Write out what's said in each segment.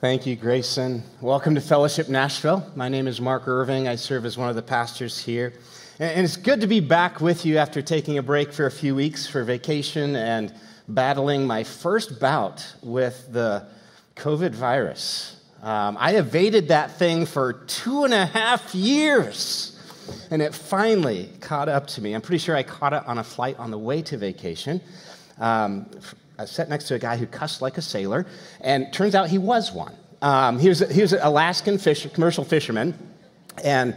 Thank you, Grayson. Welcome to Fellowship Nashville. My name is Mark Irving. I serve as one of the pastors here. And it's good to be back with you after taking a break for a few weeks for vacation and battling my first bout with the COVID virus. Um, I evaded that thing for two and a half years, and it finally caught up to me. I'm pretty sure I caught it on a flight on the way to vacation. Um, I sat next to a guy who cussed like a sailor, and turns out he was one. Um, he, was, he was an Alaskan fish, commercial fisherman, and,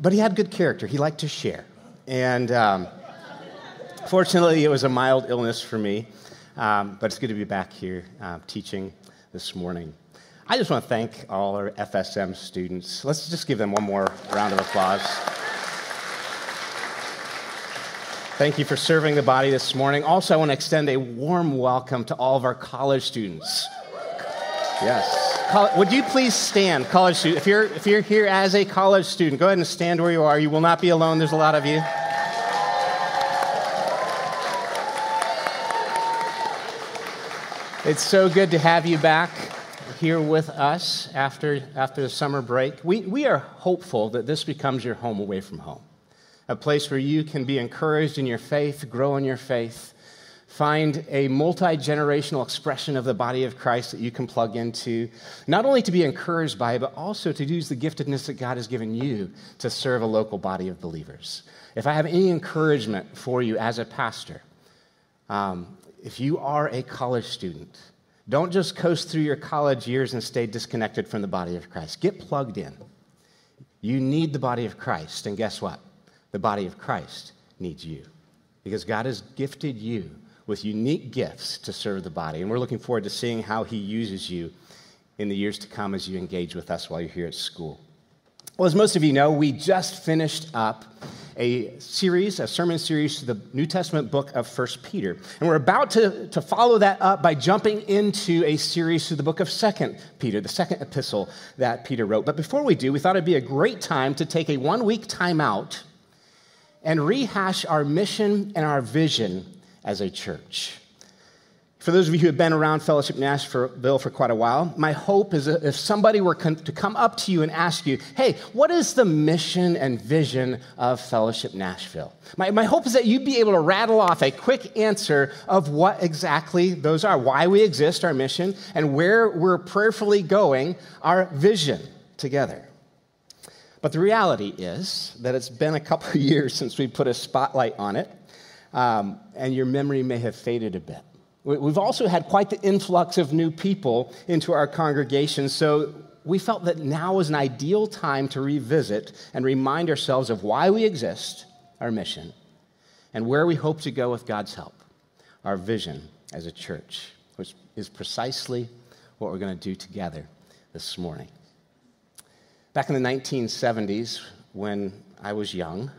but he had good character. He liked to share. And um, fortunately, it was a mild illness for me, um, but it's good to be back here uh, teaching this morning. I just want to thank all our FSM students. Let's just give them one more round of applause. Thank you for serving the body this morning. Also, I want to extend a warm welcome to all of our college students. Yes. Would you please stand, college student? If you're, if you're here as a college student, go ahead and stand where you are. You will not be alone. There's a lot of you. It's so good to have you back here with us after, after the summer break. We, we are hopeful that this becomes your home away from home a place where you can be encouraged in your faith, grow in your faith, find a multi generational expression of the body of Christ that you can plug into, not only to be encouraged by, but also to use the giftedness that God has given you to serve a local body of believers. If I have any encouragement for you as a pastor, um, if you are a college student, don't just coast through your college years and stay disconnected from the body of Christ. Get plugged in. You need the body of Christ, and guess what? The body of Christ needs you because God has gifted you with unique gifts to serve the body. And we're looking forward to seeing how He uses you in the years to come as you engage with us while you're here at school. Well, as most of you know, we just finished up a series, a sermon series to the New Testament book of First Peter. And we're about to, to follow that up by jumping into a series to the book of Second Peter, the second epistle that Peter wrote. But before we do, we thought it'd be a great time to take a one week time out and rehash our mission and our vision as a church. For those of you who have been around Fellowship Nashville for quite a while, my hope is if somebody were to come up to you and ask you, hey, what is the mission and vision of Fellowship Nashville? My, my hope is that you'd be able to rattle off a quick answer of what exactly those are, why we exist, our mission, and where we're prayerfully going, our vision together. But the reality is that it's been a couple of years since we put a spotlight on it, um, and your memory may have faded a bit. We've also had quite the influx of new people into our congregation, so we felt that now was an ideal time to revisit and remind ourselves of why we exist, our mission, and where we hope to go with God's help, our vision as a church, which is precisely what we're going to do together this morning. Back in the 1970s, when I was young,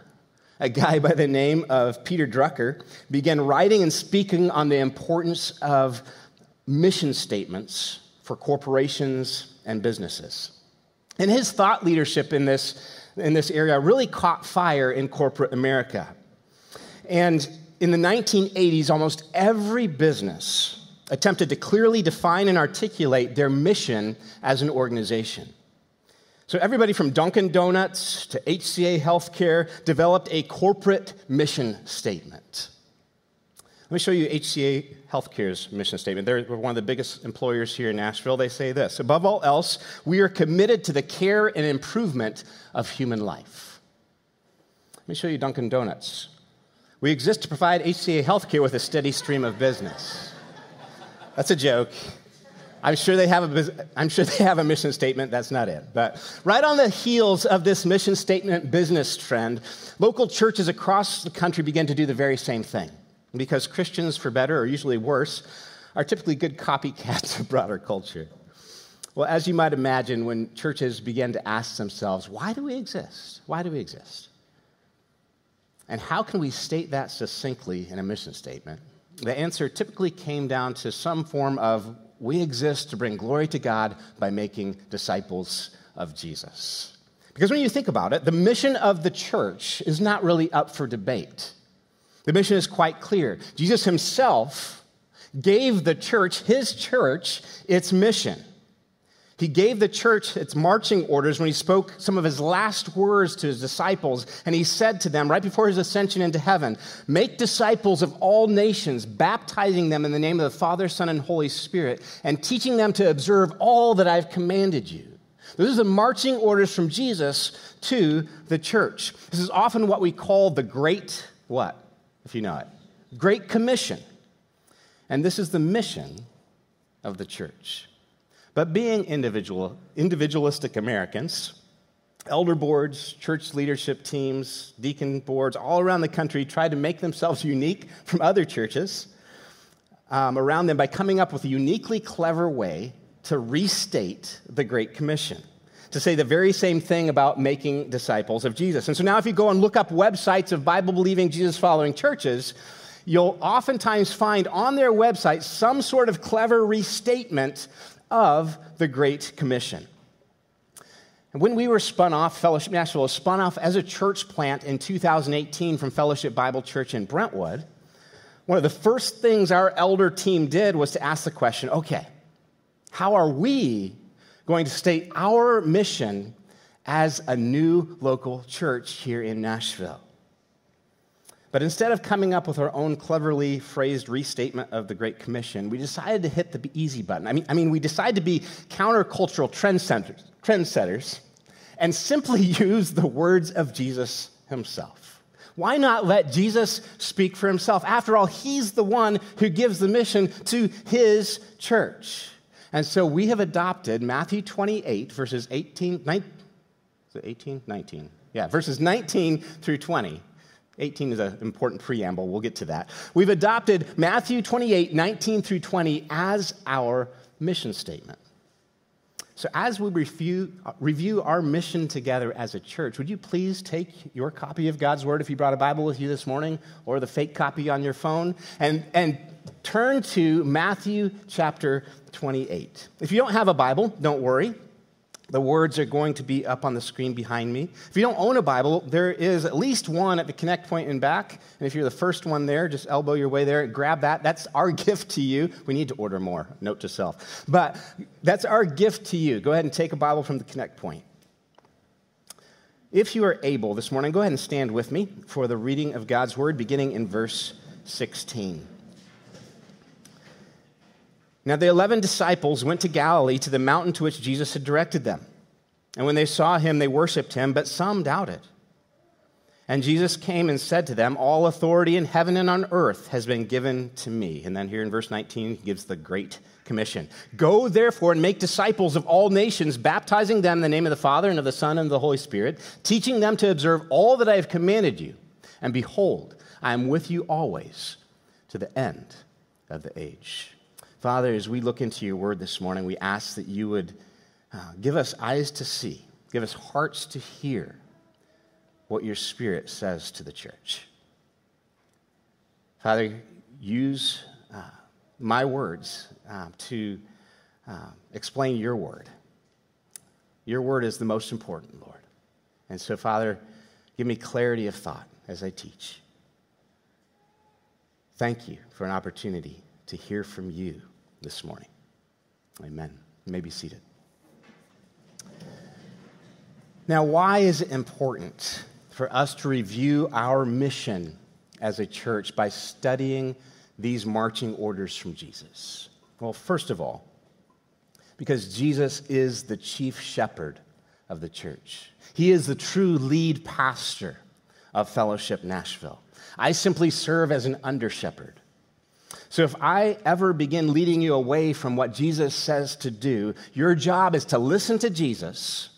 a guy by the name of Peter Drucker began writing and speaking on the importance of mission statements for corporations and businesses. And his thought leadership in this, in this area really caught fire in corporate America. And in the 1980s, almost every business attempted to clearly define and articulate their mission as an organization. So, everybody from Dunkin' Donuts to HCA Healthcare developed a corporate mission statement. Let me show you HCA Healthcare's mission statement. They're one of the biggest employers here in Nashville. They say this Above all else, we are committed to the care and improvement of human life. Let me show you Dunkin' Donuts. We exist to provide HCA Healthcare with a steady stream of business. That's a joke. I'm sure they have a, I'm sure they have a mission statement. That's not it. But right on the heels of this mission statement business trend, local churches across the country began to do the very same thing. Because Christians, for better or usually worse, are typically good copycats of broader culture. Well, as you might imagine, when churches began to ask themselves, why do we exist? Why do we exist? And how can we state that succinctly in a mission statement? The answer typically came down to some form of we exist to bring glory to God by making disciples of Jesus. Because when you think about it, the mission of the church is not really up for debate. The mission is quite clear. Jesus himself gave the church, his church, its mission. He gave the church its marching orders when he spoke some of his last words to his disciples. And he said to them, right before his ascension into heaven, Make disciples of all nations, baptizing them in the name of the Father, Son, and Holy Spirit, and teaching them to observe all that I've commanded you. This is the marching orders from Jesus to the church. This is often what we call the Great, what, if you know it? Great Commission. And this is the mission of the church. But being individual, individualistic Americans, elder boards, church leadership teams, deacon boards all around the country try to make themselves unique from other churches um, around them by coming up with a uniquely clever way to restate the Great Commission, to say the very same thing about making disciples of Jesus. And so now, if you go and look up websites of Bible believing, Jesus following churches, you'll oftentimes find on their website some sort of clever restatement of the Great Commission. And when we were spun off, Fellowship Nashville was spun off as a church plant in 2018 from Fellowship Bible Church in Brentwood, one of the first things our elder team did was to ask the question okay, how are we going to state our mission as a new local church here in Nashville? But instead of coming up with our own cleverly phrased restatement of the Great Commission, we decided to hit the easy button. I mean, I mean we decided to be countercultural trendsetters, trendsetters and simply use the words of Jesus himself. Why not let Jesus speak for himself? After all, he's the one who gives the mission to his church. And so we have adopted Matthew 28, verses 18, 19, 18, 19. Yeah, verses 19 through 20 18 is an important preamble. We'll get to that. We've adopted Matthew 28, 19 through 20 as our mission statement. So, as we review, review our mission together as a church, would you please take your copy of God's Word if you brought a Bible with you this morning or the fake copy on your phone and, and turn to Matthew chapter 28. If you don't have a Bible, don't worry. The words are going to be up on the screen behind me. If you don't own a Bible, there is at least one at the connect point in back. And if you're the first one there, just elbow your way there, and grab that. That's our gift to you. We need to order more, note to self. But that's our gift to you. Go ahead and take a Bible from the connect point. If you are able this morning, go ahead and stand with me for the reading of God's word, beginning in verse 16. Now, the 11 disciples went to Galilee to the mountain to which Jesus had directed them. And when they saw him, they worshiped him, but some doubted. And Jesus came and said to them, All authority in heaven and on earth has been given to me. And then here in verse 19, he gives the Great Commission Go therefore and make disciples of all nations, baptizing them in the name of the Father and of the Son and of the Holy Spirit, teaching them to observe all that I have commanded you. And behold, I am with you always to the end of the age. Father, as we look into your word this morning, we ask that you would uh, give us eyes to see, give us hearts to hear what your spirit says to the church. Father, use uh, my words uh, to uh, explain your word. Your word is the most important, Lord. And so, Father, give me clarity of thought as I teach. Thank you for an opportunity to hear from you this morning. Amen. You may be seated. Now, why is it important for us to review our mission as a church by studying these marching orders from Jesus? Well, first of all, because Jesus is the chief shepherd of the church, He is the true lead pastor of Fellowship Nashville. I simply serve as an under shepherd. So if I ever begin leading you away from what Jesus says to do, your job is to listen to Jesus,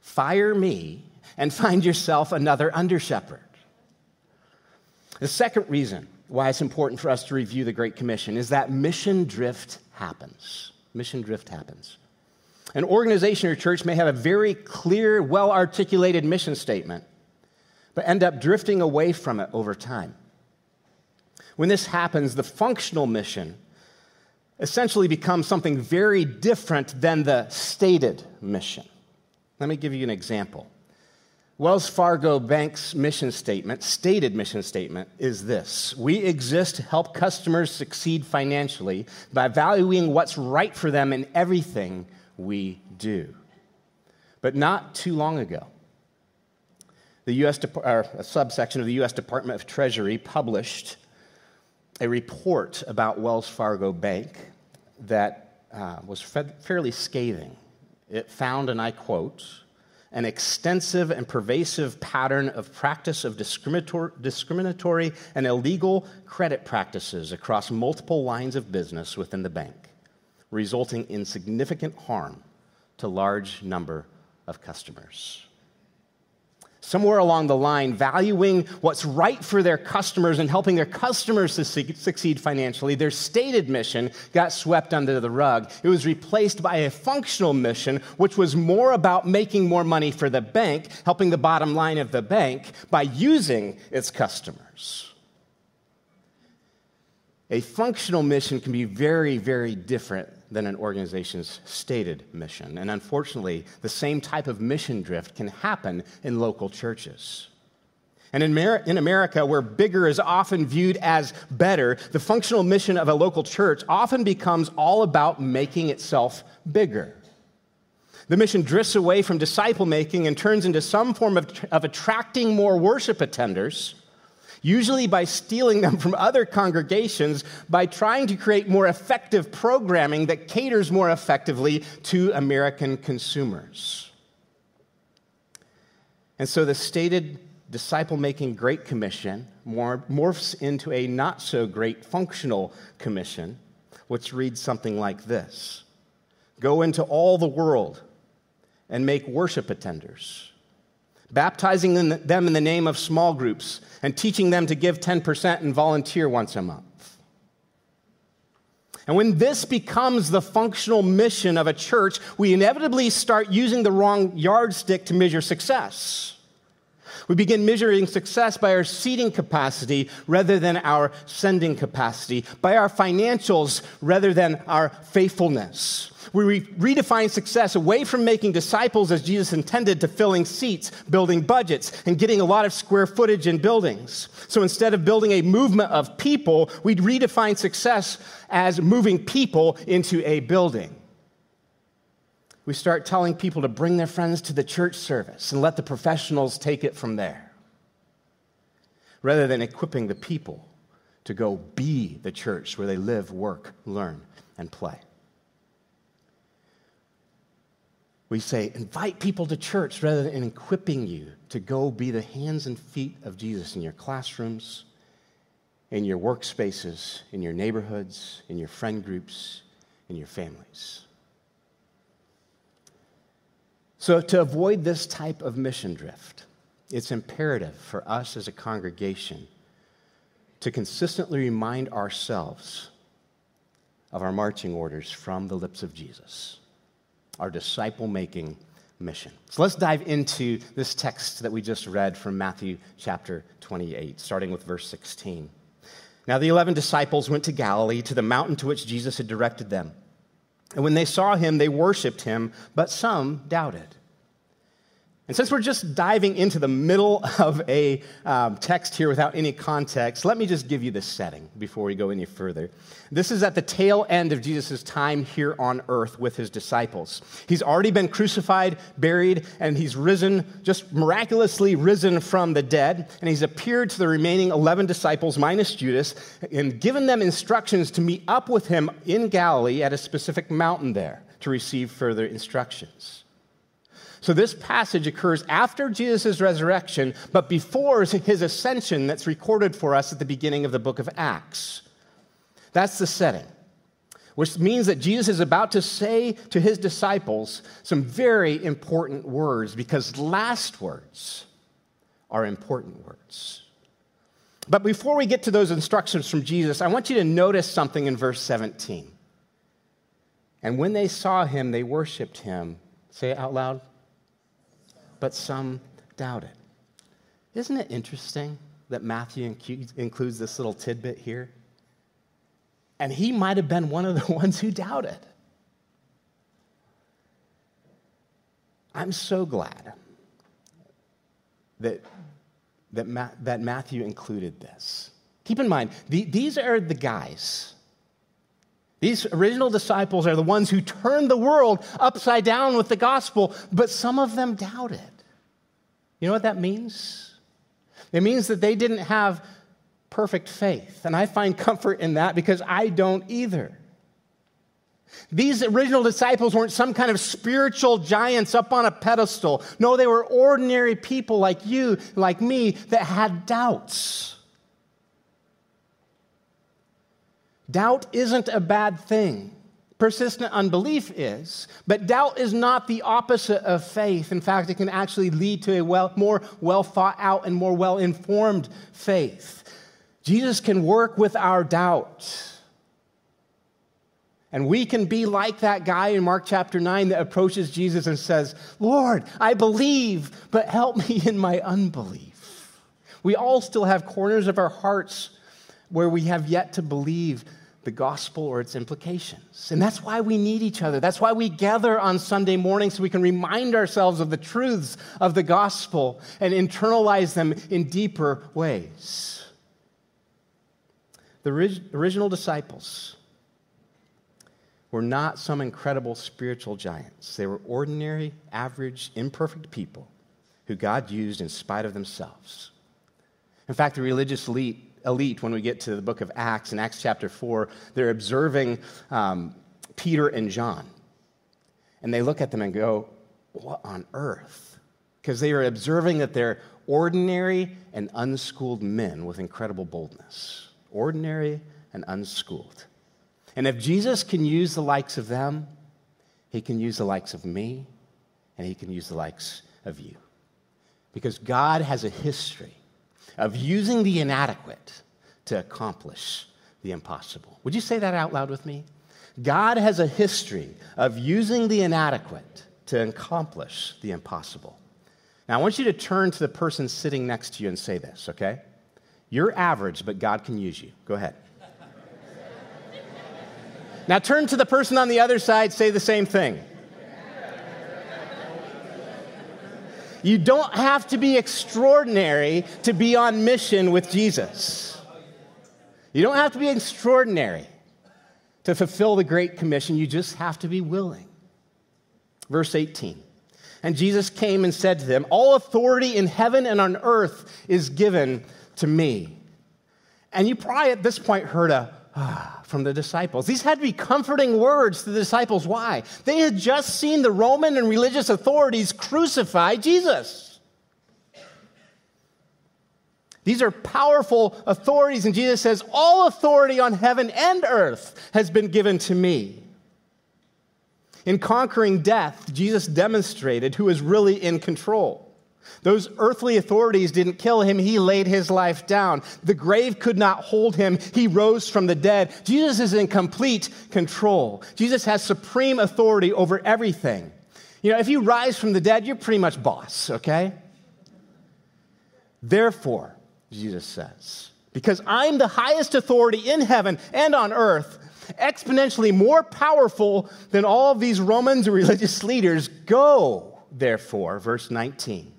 fire me, and find yourself another under shepherd. The second reason why it's important for us to review the Great Commission is that mission drift happens. Mission drift happens. An organization or church may have a very clear, well articulated mission statement, but end up drifting away from it over time. When this happens, the functional mission essentially becomes something very different than the stated mission. Let me give you an example. Wells Fargo Bank's mission statement, stated mission statement, is this We exist to help customers succeed financially by valuing what's right for them in everything we do. But not too long ago, the US, a subsection of the U.S. Department of Treasury published a report about Wells Fargo Bank that uh, was fairly scathing. It found, and I quote, an extensive and pervasive pattern of practice of discriminatory, discriminatory and illegal credit practices across multiple lines of business within the bank, resulting in significant harm to large number of customers somewhere along the line, valuing what's right for their customers and helping their customers to succeed financially, their stated mission got swept under the rug. It was replaced by a functional mission, which was more about making more money for the bank, helping the bottom line of the bank by using its customers. A functional mission can be very, very different than an organization's stated mission. And unfortunately, the same type of mission drift can happen in local churches. And in, Mer- in, America, where bigger is often viewed as better, the functional mission of a local church often becomes all about making itself bigger. The mission drifts away from disciple making and turns into some form of, of attracting more worship attenders usually by stealing them from other congregations by trying to create more effective programming that caters more effectively to American consumers. And so the stated disciple making Great Commission morphs into a not so great functional commission, which reads something like this Go into all the world and make worship attenders baptizing them in the name of small groups, and teaching them to give 10% and volunteer once a month. And when this becomes the functional mission of a church, we inevitably start using the wrong yardstick to measure success. We begin measuring success by our seating capacity rather than our sending capacity, by our financials rather than our faithfulness. We redefine success away from making disciples as Jesus intended to filling seats, building budgets, and getting a lot of square footage in buildings. So instead of building a movement of people, we redefine success as moving people into a building. We start telling people to bring their friends to the church service and let the professionals take it from there, rather than equipping the people to go be the church where they live, work, learn, and play. We say, invite people to church rather than equipping you to go be the hands and feet of Jesus in your classrooms, in your workspaces, in your neighborhoods, in your friend groups, in your families. So, to avoid this type of mission drift, it's imperative for us as a congregation to consistently remind ourselves of our marching orders from the lips of Jesus our disciple making mission. So let's dive into this text that we just read from Matthew chapter 28, starting with verse 16. Now the 11 disciples went to Galilee, to the mountain to which Jesus had directed them. And when they saw him, they worshiped him, but some doubted. And since we're just diving into the middle of a um, text here without any context, let me just give you the setting before we go any further. This is at the tail end of Jesus' time here on earth with his disciples. He's already been crucified, buried, and he's risen, just miraculously risen from the dead. And he's appeared to the remaining 11 disciples, minus Judas, and given them instructions to meet up with him in Galilee at a specific mountain there to receive further instructions. So this passage occurs after Jesus' resurrection, but before his ascension that's recorded for us at the beginning of the book of Acts. That's the setting, which means that Jesus is about to say to his disciples some very important words because last words are important words. But before we get to those instructions from Jesus, I want you to notice something in verse 17. And when they saw him, they worshiped him. Say it out loud but some doubted. Isn't it interesting that Matthew includes this little tidbit here? And he might have been one of the ones who doubted. I'm so glad that, that, Ma- that Matthew included this. Keep in mind, the, these are the guys These original disciples are the ones who turned the world upside down with the gospel, but some of them doubted. You know what that means? It means that they didn't have perfect faith. And I find comfort in that because I don't either. These original disciples weren't some kind of spiritual giants up on a pedestal. No, they were ordinary people like you, like me, that had doubts. Doubt isn't a bad thing. Persistent unbelief is, but doubt is not the opposite of faith. In fact, it can actually lead to a well, more well thought out and more well informed faith. Jesus can work with our doubt. And we can be like that guy in Mark chapter 9 that approaches Jesus and says, Lord, I believe, but help me in my unbelief. We all still have corners of our hearts where we have yet to believe the gospel or its implications. And that's why we need each other. That's why we gather on Sunday morning so we can remind ourselves of the truths of the gospel and internalize them in deeper ways. The original disciples were not some incredible spiritual giants. They were ordinary, average, imperfect people who God used in spite of themselves. In fact, the religious elite elite when we get to the book of Acts, in Acts chapter 4. They're observing um, Peter and John. And they look at them and go, What on earth? Because they are observing that they're ordinary and unschooled men with incredible boldness. Ordinary and unschooled. And if Jesus can use the likes of them, he can use the likes of me, and he can use the likes of you. Because God has a history of using the inadequate to accomplish the impossible. Would you say that out loud with me? God has a history of using the inadequate to accomplish the impossible. Now, I want you to turn to the person sitting next to you and say this, okay? You're average, but God can use you. Go ahead. now, turn to the person on the other side, say the same thing. You don't have to be extraordinary to be on mission with Jesus. You don't have to be extraordinary to fulfill the Great Commission. You just have to be willing. Verse 18. And Jesus came and said to them, All authority in heaven and on earth is given to me. And you probably at this point heard a, ah, from the disciples. These had to be comforting words to the disciples. Why? They had just seen the Roman and religious authorities crucify Jesus. These are powerful authorities, and Jesus says, All authority on heaven and earth has been given to me. In conquering death, Jesus demonstrated who is really in control. Those earthly authorities didn't kill him, he laid his life down. The grave could not hold him, he rose from the dead. Jesus is in complete control. Jesus has supreme authority over everything. You know, if you rise from the dead, you're pretty much boss, okay? Therefore, Jesus says, because I'm the highest authority in heaven and on earth, exponentially more powerful than all of these Romans and religious leaders, go, therefore, verse 19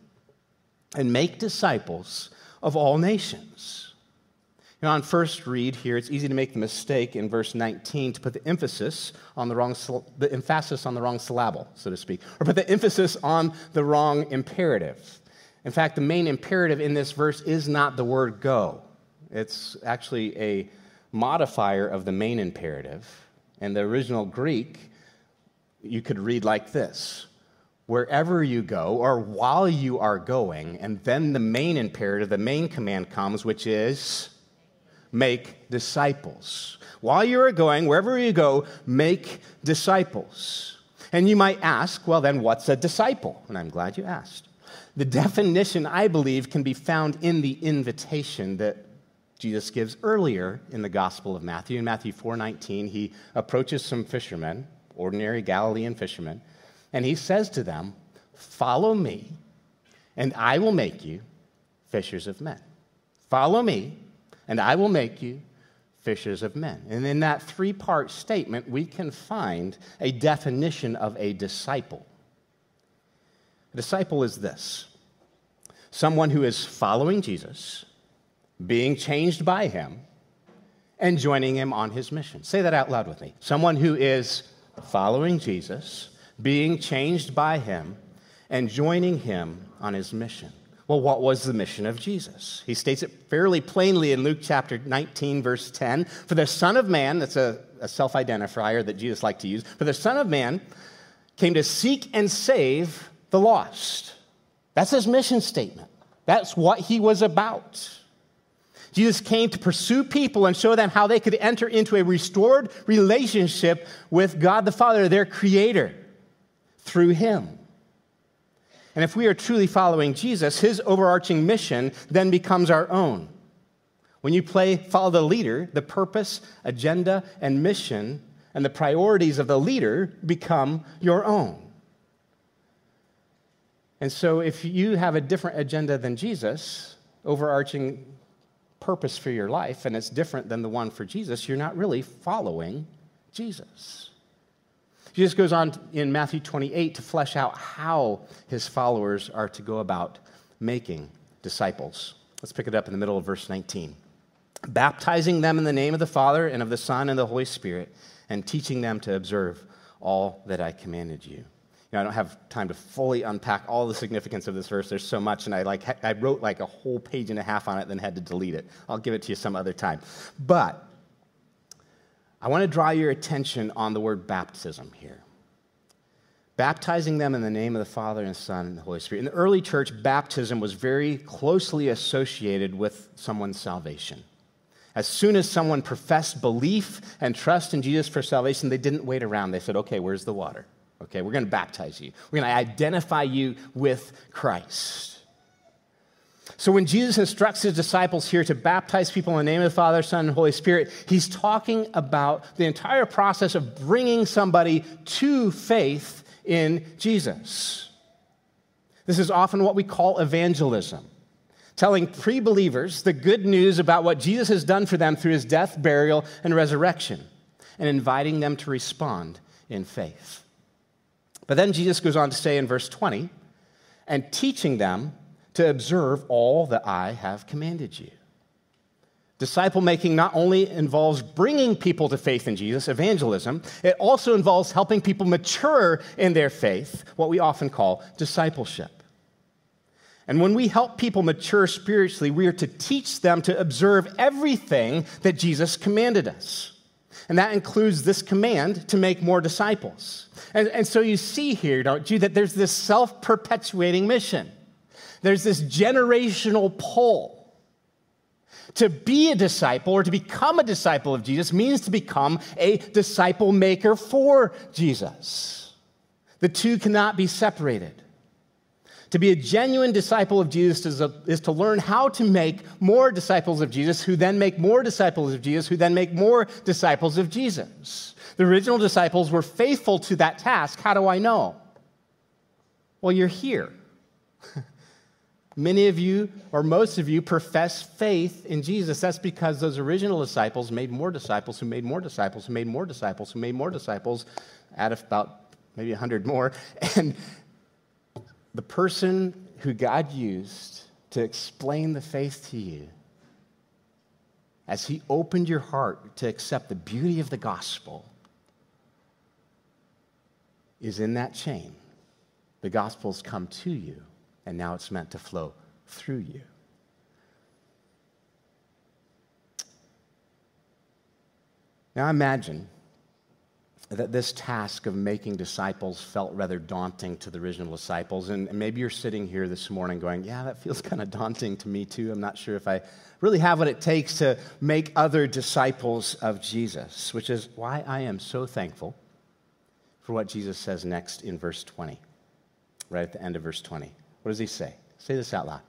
and make disciples of all nations. You know, on first read here, it's easy to make the mistake in verse 19 to put the emphasis on the wrong, the emphasis on the wrong syllable, so to speak, or put the emphasis on the wrong imperative. In fact, the main imperative in this verse is not the word go. It's actually a modifier of the main imperative. In the original Greek, you could read like this wherever you go or while you are going. And then the main imperative, the main command comes, which is make disciples. While you are going, wherever you go, make disciples. And you might ask, well, then what's a disciple? And I'm glad you asked. The definition, I believe, can be found in the invitation that Jesus gives earlier in the Gospel of Matthew. In Matthew 4:19, he approaches some fishermen, ordinary Galilean fishermen, and he says to them, Follow me, and I will make you fishers of men. Follow me, and I will make you fishers of men. And in that three part statement, we can find a definition of a disciple. A disciple is this someone who is following Jesus, being changed by him, and joining him on his mission. Say that out loud with me. Someone who is following Jesus, being changed by him, and joining him on his mission. Well, what was the mission of Jesus? He states it fairly plainly in Luke chapter 19, verse 10. For the Son of Man, that's a, a self identifier that Jesus liked to use, for the Son of Man came to seek and save the lost. That's his mission statement. That's what he was about. Jesus came to pursue people and show them how they could enter into a restored relationship with God the Father, their creator, through him. And if we are truly following Jesus, his overarching mission then becomes our own. When you play follow the leader, the purpose, agenda, and mission and the priorities of the leader become your own. And so if you have a different agenda than Jesus, overarching purpose for your life, and it's different than the one for Jesus, you're not really following Jesus. Jesus goes on in Matthew 28 to flesh out how his followers are to go about making disciples. Let's pick it up in the middle of verse 19. Baptizing them in the name of the Father and of the Son and the Holy Spirit, and teaching them to observe all that I commanded you. You know, I don't have time to fully unpack all the significance of this verse. There's so much, and I like I wrote like a whole page and a half on it, then had to delete it. I'll give it to you some other time. But I want to draw your attention on the word baptism here. Baptizing them in the name of the Father and the Son and the Holy Spirit. In the early church, baptism was very closely associated with someone's salvation. As soon as someone professed belief and trust in Jesus for salvation, they didn't wait around. They said, okay, where's the water? Okay, we're going to baptize you. We're going to identify you with Christ. So when Jesus instructs his disciples here to baptize people in the name of the Father, Son, and Holy Spirit, he's talking about the entire process of bringing somebody to faith in Jesus. This is often what we call evangelism telling pre believers the good news about what Jesus has done for them through his death, burial, and resurrection, and inviting them to respond in faith. But then Jesus goes on to say in verse 20, and teaching them to observe all that I have commanded you. Disciple making not only involves bringing people to faith in Jesus, evangelism, it also involves helping people mature in their faith, what we often call discipleship. And when we help people mature spiritually, we are to teach them to observe everything that Jesus commanded us. And that includes this command to make more disciples. And, and so you see here, don't you, that there's this self perpetuating mission. There's this generational pull. To be a disciple or to become a disciple of Jesus means to become a disciple maker for Jesus. The two cannot be separated. To be a genuine disciple of Jesus is, a, is, to learn how to make more disciples of Jesus, who then make more disciples of Jesus, who then make more disciples of Jesus. The original disciples were faithful to that task. How do I know? Well, you're here. Many of you, or most of you, profess faith in Jesus. That's because those original disciples made more disciples, who made more disciples, who made more disciples, who made more disciples, out of about maybe 100 more. And the person who God used to explain the faith to you, as He opened your heart to accept the beauty of the gospel, is in that chain. The gospel's come to you and now it's meant to flow through you. Now imagine that this task of making disciples felt rather daunting to the original disciples. And maybe you're sitting here this morning going, Yeah, that feels kind of daunting to me too. I'm not sure if I really have what it takes to make other disciples of Jesus, which is why I am so thankful for what Jesus says next in verse 20, right at the end of verse 20. What does he say? Say this out loud.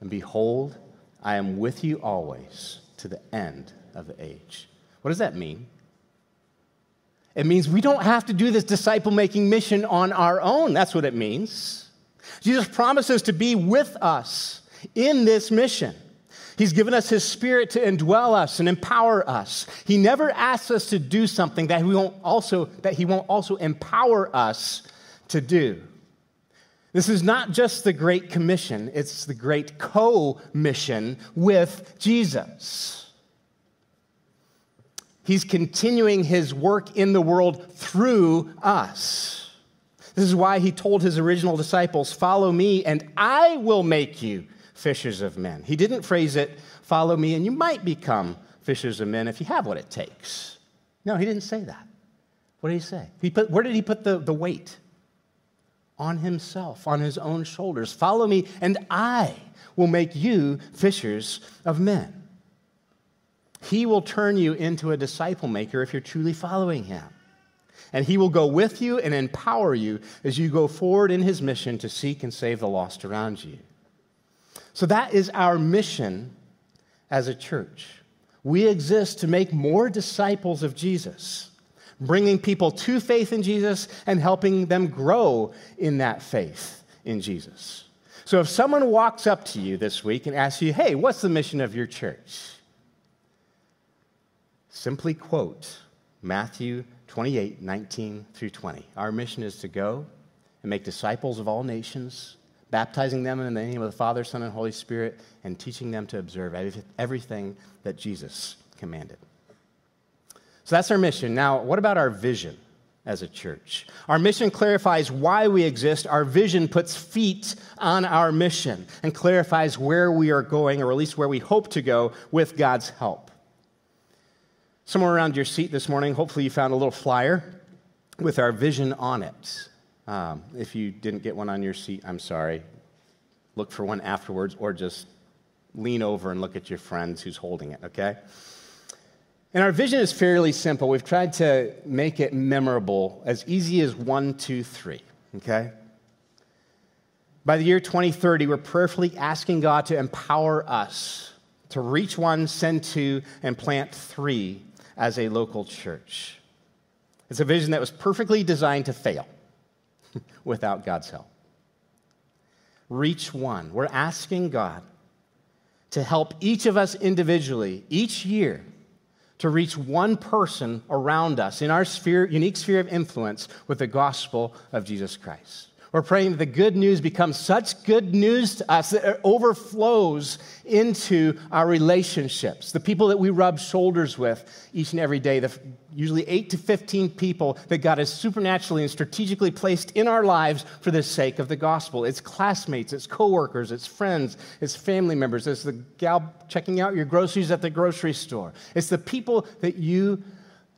And behold, I am with you always to the end of the age. What does that mean? It means we don't have to do this disciple making mission on our own. That's what it means. Jesus promises to be with us in this mission. He's given us His Spirit to indwell us and empower us. He never asks us to do something that, we won't also, that He won't also empower us to do. This is not just the Great Commission, it's the Great Co mission with Jesus. He's continuing his work in the world through us. This is why he told his original disciples, Follow me, and I will make you fishers of men. He didn't phrase it, Follow me, and you might become fishers of men if you have what it takes. No, he didn't say that. What did he say? He put, where did he put the, the weight? On himself, on his own shoulders. Follow me, and I will make you fishers of men. He will turn you into a disciple maker if you're truly following him. And he will go with you and empower you as you go forward in his mission to seek and save the lost around you. So that is our mission as a church. We exist to make more disciples of Jesus bringing people to faith in Jesus and helping them grow in that faith in Jesus. So if someone walks up to you this week and asks you, hey, what's the mission of your church? Simply quote Matthew 28 19 through 20. Our mission is to go and make disciples of all nations, baptizing them in the name of the Father, Son, and Holy Spirit, and teaching them to observe everything that Jesus commanded. So that's our mission. Now, what about our vision as a church? Our mission clarifies why we exist. Our vision puts feet on our mission and clarifies where we are going, or at least where we hope to go with God's help. Somewhere around your seat this morning, hopefully, you found a little flyer with our vision on it. Um, if you didn't get one on your seat, I'm sorry. Look for one afterwards, or just lean over and look at your friends who's holding it, okay? And our vision is fairly simple. We've tried to make it memorable, as easy as one, two, three, okay? By the year 2030, we're prayerfully asking God to empower us to reach one, send two, and plant three as a local church. It's a vision that was perfectly designed to fail without God's help. Reach one. We're asking God to help each of us individually each year to reach one person around us in our sphere, unique sphere of influence with the gospel of Jesus Christ. We're praying that the good news becomes such good news to us that it overflows into our relationships. The people that we rub shoulders with each and every day, the usually 8 to 15 people that God has supernaturally and strategically placed in our lives for the sake of the gospel. It's classmates, it's coworkers, it's friends, it's family members, it's the gal checking out your groceries at the grocery store. It's the people that you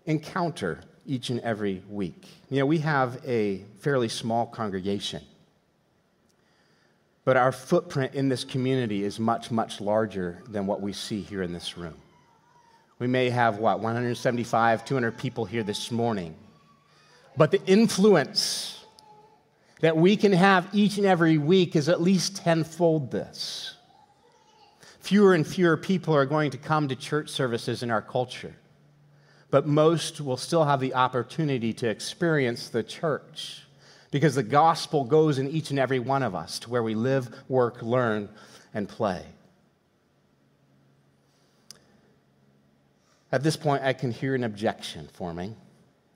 encounter each and every week. You know, we have a fairly small congregation, but our footprint in this community is much, much larger than what we see here in this room. We may have, what, 175, 200 people here this morning, but the influence that we can have each and every week is at least tenfold this. Fewer and fewer people are going to come to church services in our culture but most will still have the opportunity to experience the church because the gospel goes in each and every one of us to where we live, work, learn, and play. At this point, I can hear an objection forming.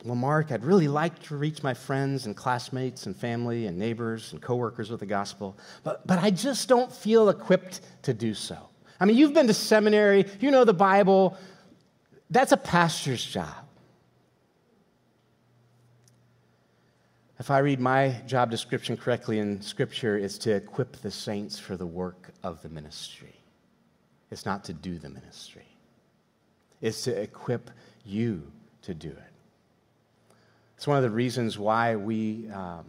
Well, Mark, I'd really like to reach my friends and classmates and family and neighbors and coworkers with the gospel, but, but I just don't feel equipped to do so. I mean, you've been to seminary, you know the Bible, that's a pastor's job. If I read my job description correctly in Scripture, it's to equip the saints for the work of the ministry. It's not to do the ministry, it's to equip you to do it. It's one of the reasons why we um,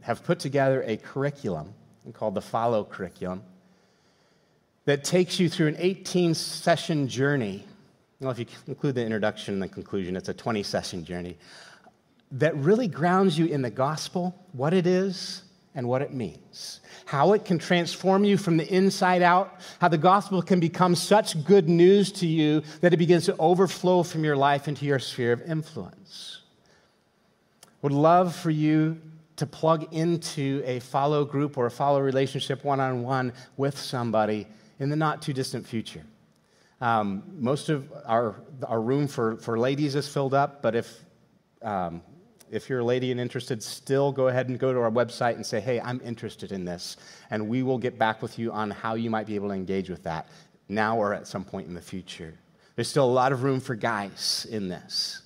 have put together a curriculum called the Follow Curriculum that takes you through an 18 session journey well, if you include the introduction and the conclusion, it's a 20 session journey that really grounds you in the gospel, what it is and what it means, how it can transform you from the inside out, how the gospel can become such good news to you that it begins to overflow from your life into your sphere of influence. Would love for you to plug into a follow group or a follow relationship one on one with somebody in the not too distant future. Um, most of our, our room for, for ladies is filled up, but if, um, if you're a lady and interested, still go ahead and go to our website and say, hey, I'm interested in this. And we will get back with you on how you might be able to engage with that now or at some point in the future. There's still a lot of room for guys in this.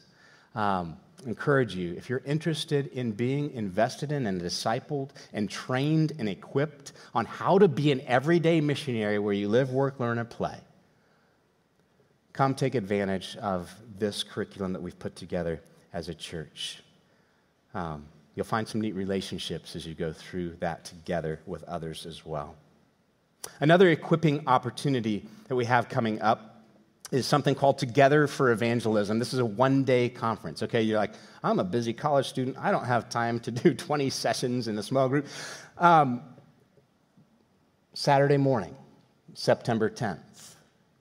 Um, encourage you if you're interested in being invested in and discipled and trained and equipped on how to be an everyday missionary where you live, work, learn, and play, come take advantage of this curriculum that we've put together as a church. Um, you'll find some neat relationships as you go through that together with others as well. Another equipping opportunity that we have coming up is something called Together for Evangelism. This is a one day conference. Okay, you're like, I'm a busy college student. I don't have time to do 20 sessions in a small group. Um, Saturday morning, September 10th.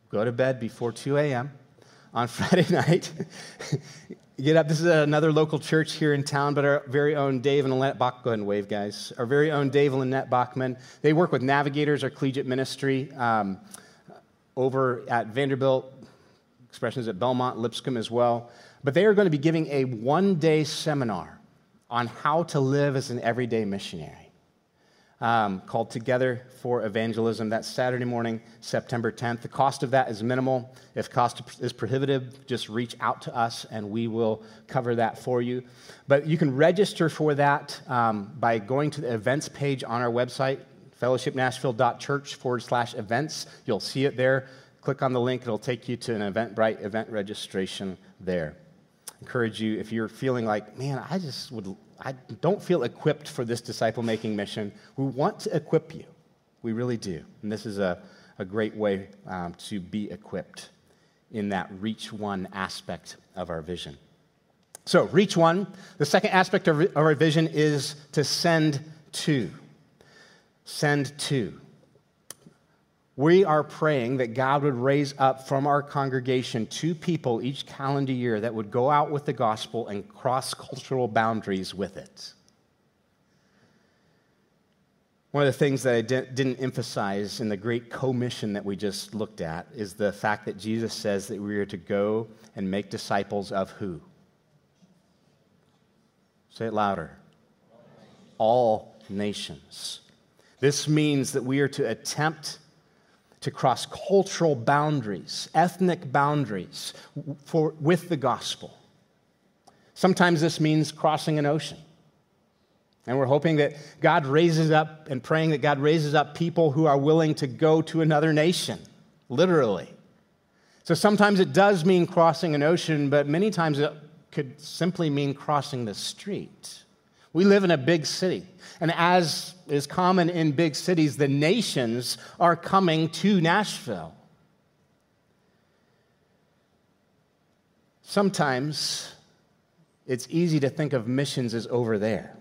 Go to bed before 2 a.m. on Friday night. Get up. This is another local church here in town, but our very own Dave and Lynette Bach. Go ahead and wave, guys. Our very own Dave and Lynette Bachman. They work with Navigators, our collegiate ministry, um, over at Vanderbilt expressions at Belmont, Lipscomb as well. But they are going to be giving a one day seminar on how to live as an everyday missionary um, called Together for Evangelism. That's Saturday morning, September 10th. The cost of that is minimal. If cost is prohibitive, just reach out to us and we will cover that for you. But you can register for that um, by going to the events page on our website, fellowshipnashville.church forward slash events. You'll see it there. Click on the link, it'll take you to an Eventbrite event registration there. Encourage you, if you're feeling like, man, I just would, I don't feel equipped for this disciple making mission, we want to equip you. We really do. And this is a, a great way um, to be equipped in that reach one aspect of our vision. So, reach one. The second aspect of our vision is to send two. Send two we are praying that God would raise up from our congregation two people each calendar year that would go out with the gospel and cross cultural boundaries with it. One of the things that I didn't emphasize in the great commission that we just looked at is the fact that Jesus says that we are to go and make disciples of who? Say it louder. All nations. This means that we are to attempt to cross cultural boundaries, ethnic boundaries for, with the gospel. Sometimes this means crossing an ocean. And we're hoping that God raises up and praying that God raises up people who are willing to go to another nation, literally. So sometimes it does mean crossing an ocean, but many times it could simply mean crossing the street. We live in a big city. And as is common in big cities, the nations are coming to Nashville. Sometimes it's easy to think of missions as over there.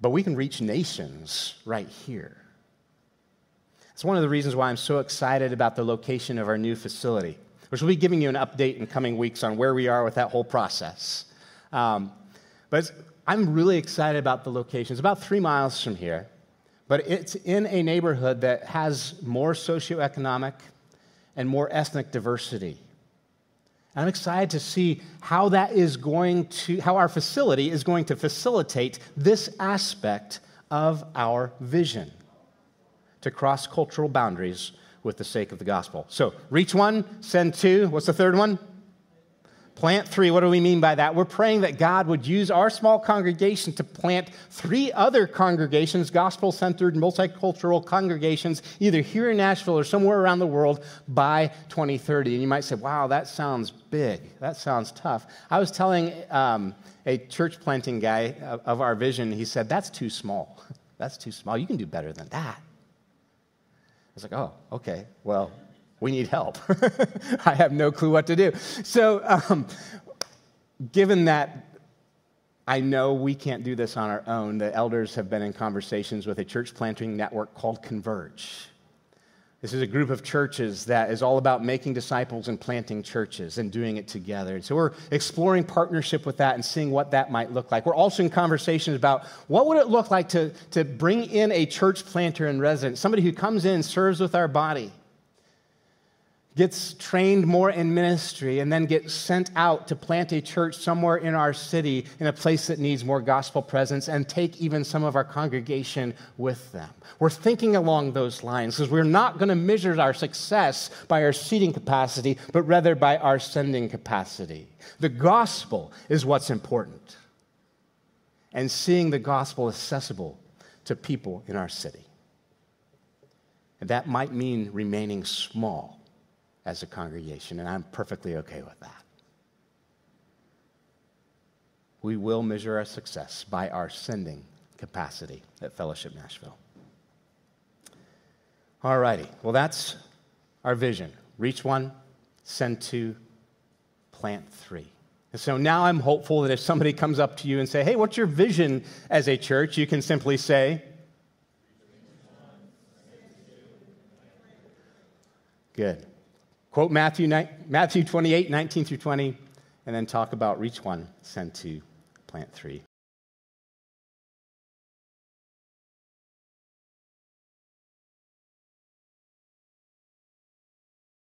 But we can reach nations right here. It's one of the reasons why I'm so excited about the location of our new facility, which we'll be giving you an update in coming weeks on where we are with that whole process. Um, but I'm really excited about the location. It's about three miles from here, but it's in a neighborhood that has more socioeconomic and more ethnic diversity. I'm excited to see how that is going to, how our facility is going to facilitate this aspect of our vision to cross cultural boundaries with the sake of the gospel. So, reach one, send two. What's the third one? Plant three, what do we mean by that? We're praying that God would use our small congregation to plant three other congregations, gospel centered, multicultural congregations, either here in Nashville or somewhere around the world by 2030. And you might say, wow, that sounds big. That sounds tough. I was telling um, a church planting guy of, our vision, he said, that's too small. That's too small. You can do better than that. I was like, oh, okay. Well, we need help. I have no clue what to do. So, um, given that I know we can't do this on our own, the elders have been in conversations with a church planting network called Converge. This is a group of churches that is all about making disciples and planting churches and doing it together. And so we're exploring partnership with that and seeing what that might look like. We're also in conversations about what would it look like to, to bring in a church planter and resident, somebody who comes in, serves with our body, gets trained more in ministry, and then gets sent out to plant a church somewhere in our city in a place that needs more gospel presence and take even some of our congregation with them. We're thinking along those lines because we're not going to measure our success by our seating capacity, but rather by our sending capacity. The gospel is what's important, and seeing the gospel accessible to people in our city. And that might mean remaining small as a congregation, and I'm perfectly okay with that. We will measure our success by our sending capacity at Fellowship Nashville. All righty, well, that's our vision reach one, send two, plant three. And so now I'm hopeful that if somebody comes up to you and say, "Hey, what's your vision as a church?" you can simply say, Good. Quote Matthew, Matthew 28, 19 through 20, and then talk about reach one, send two, plant three.